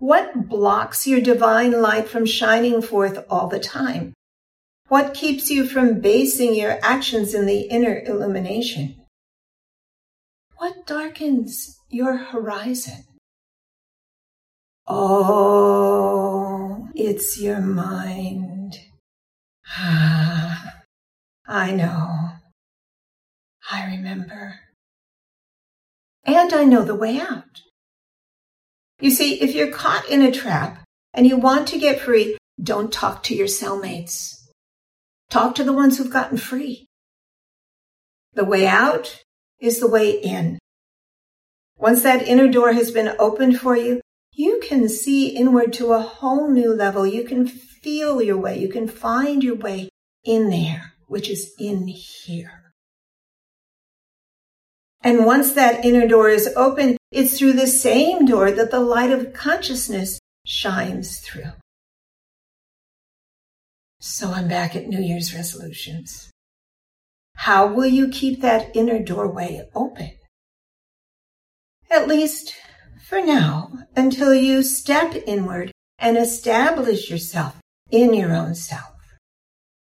What blocks your divine light from shining forth all the time? What keeps you from basing your actions in the inner illumination? What darkens your horizon? Oh, it's your mind. Ah, I know. I remember. And I know the way out. You see, if you're caught in a trap and you want to get free, don't talk to your cellmates. Talk to the ones who've gotten free. The way out is the way in. Once that inner door has been opened for you, you can see inward to a whole new level. You can feel your way. You can find your way in there, which is in here. And once that inner door is open, it's through the same door that the light of consciousness shines through. So I'm back at New Year's resolutions. How will you keep that inner doorway open? At least for now, until you step inward and establish yourself in your own self.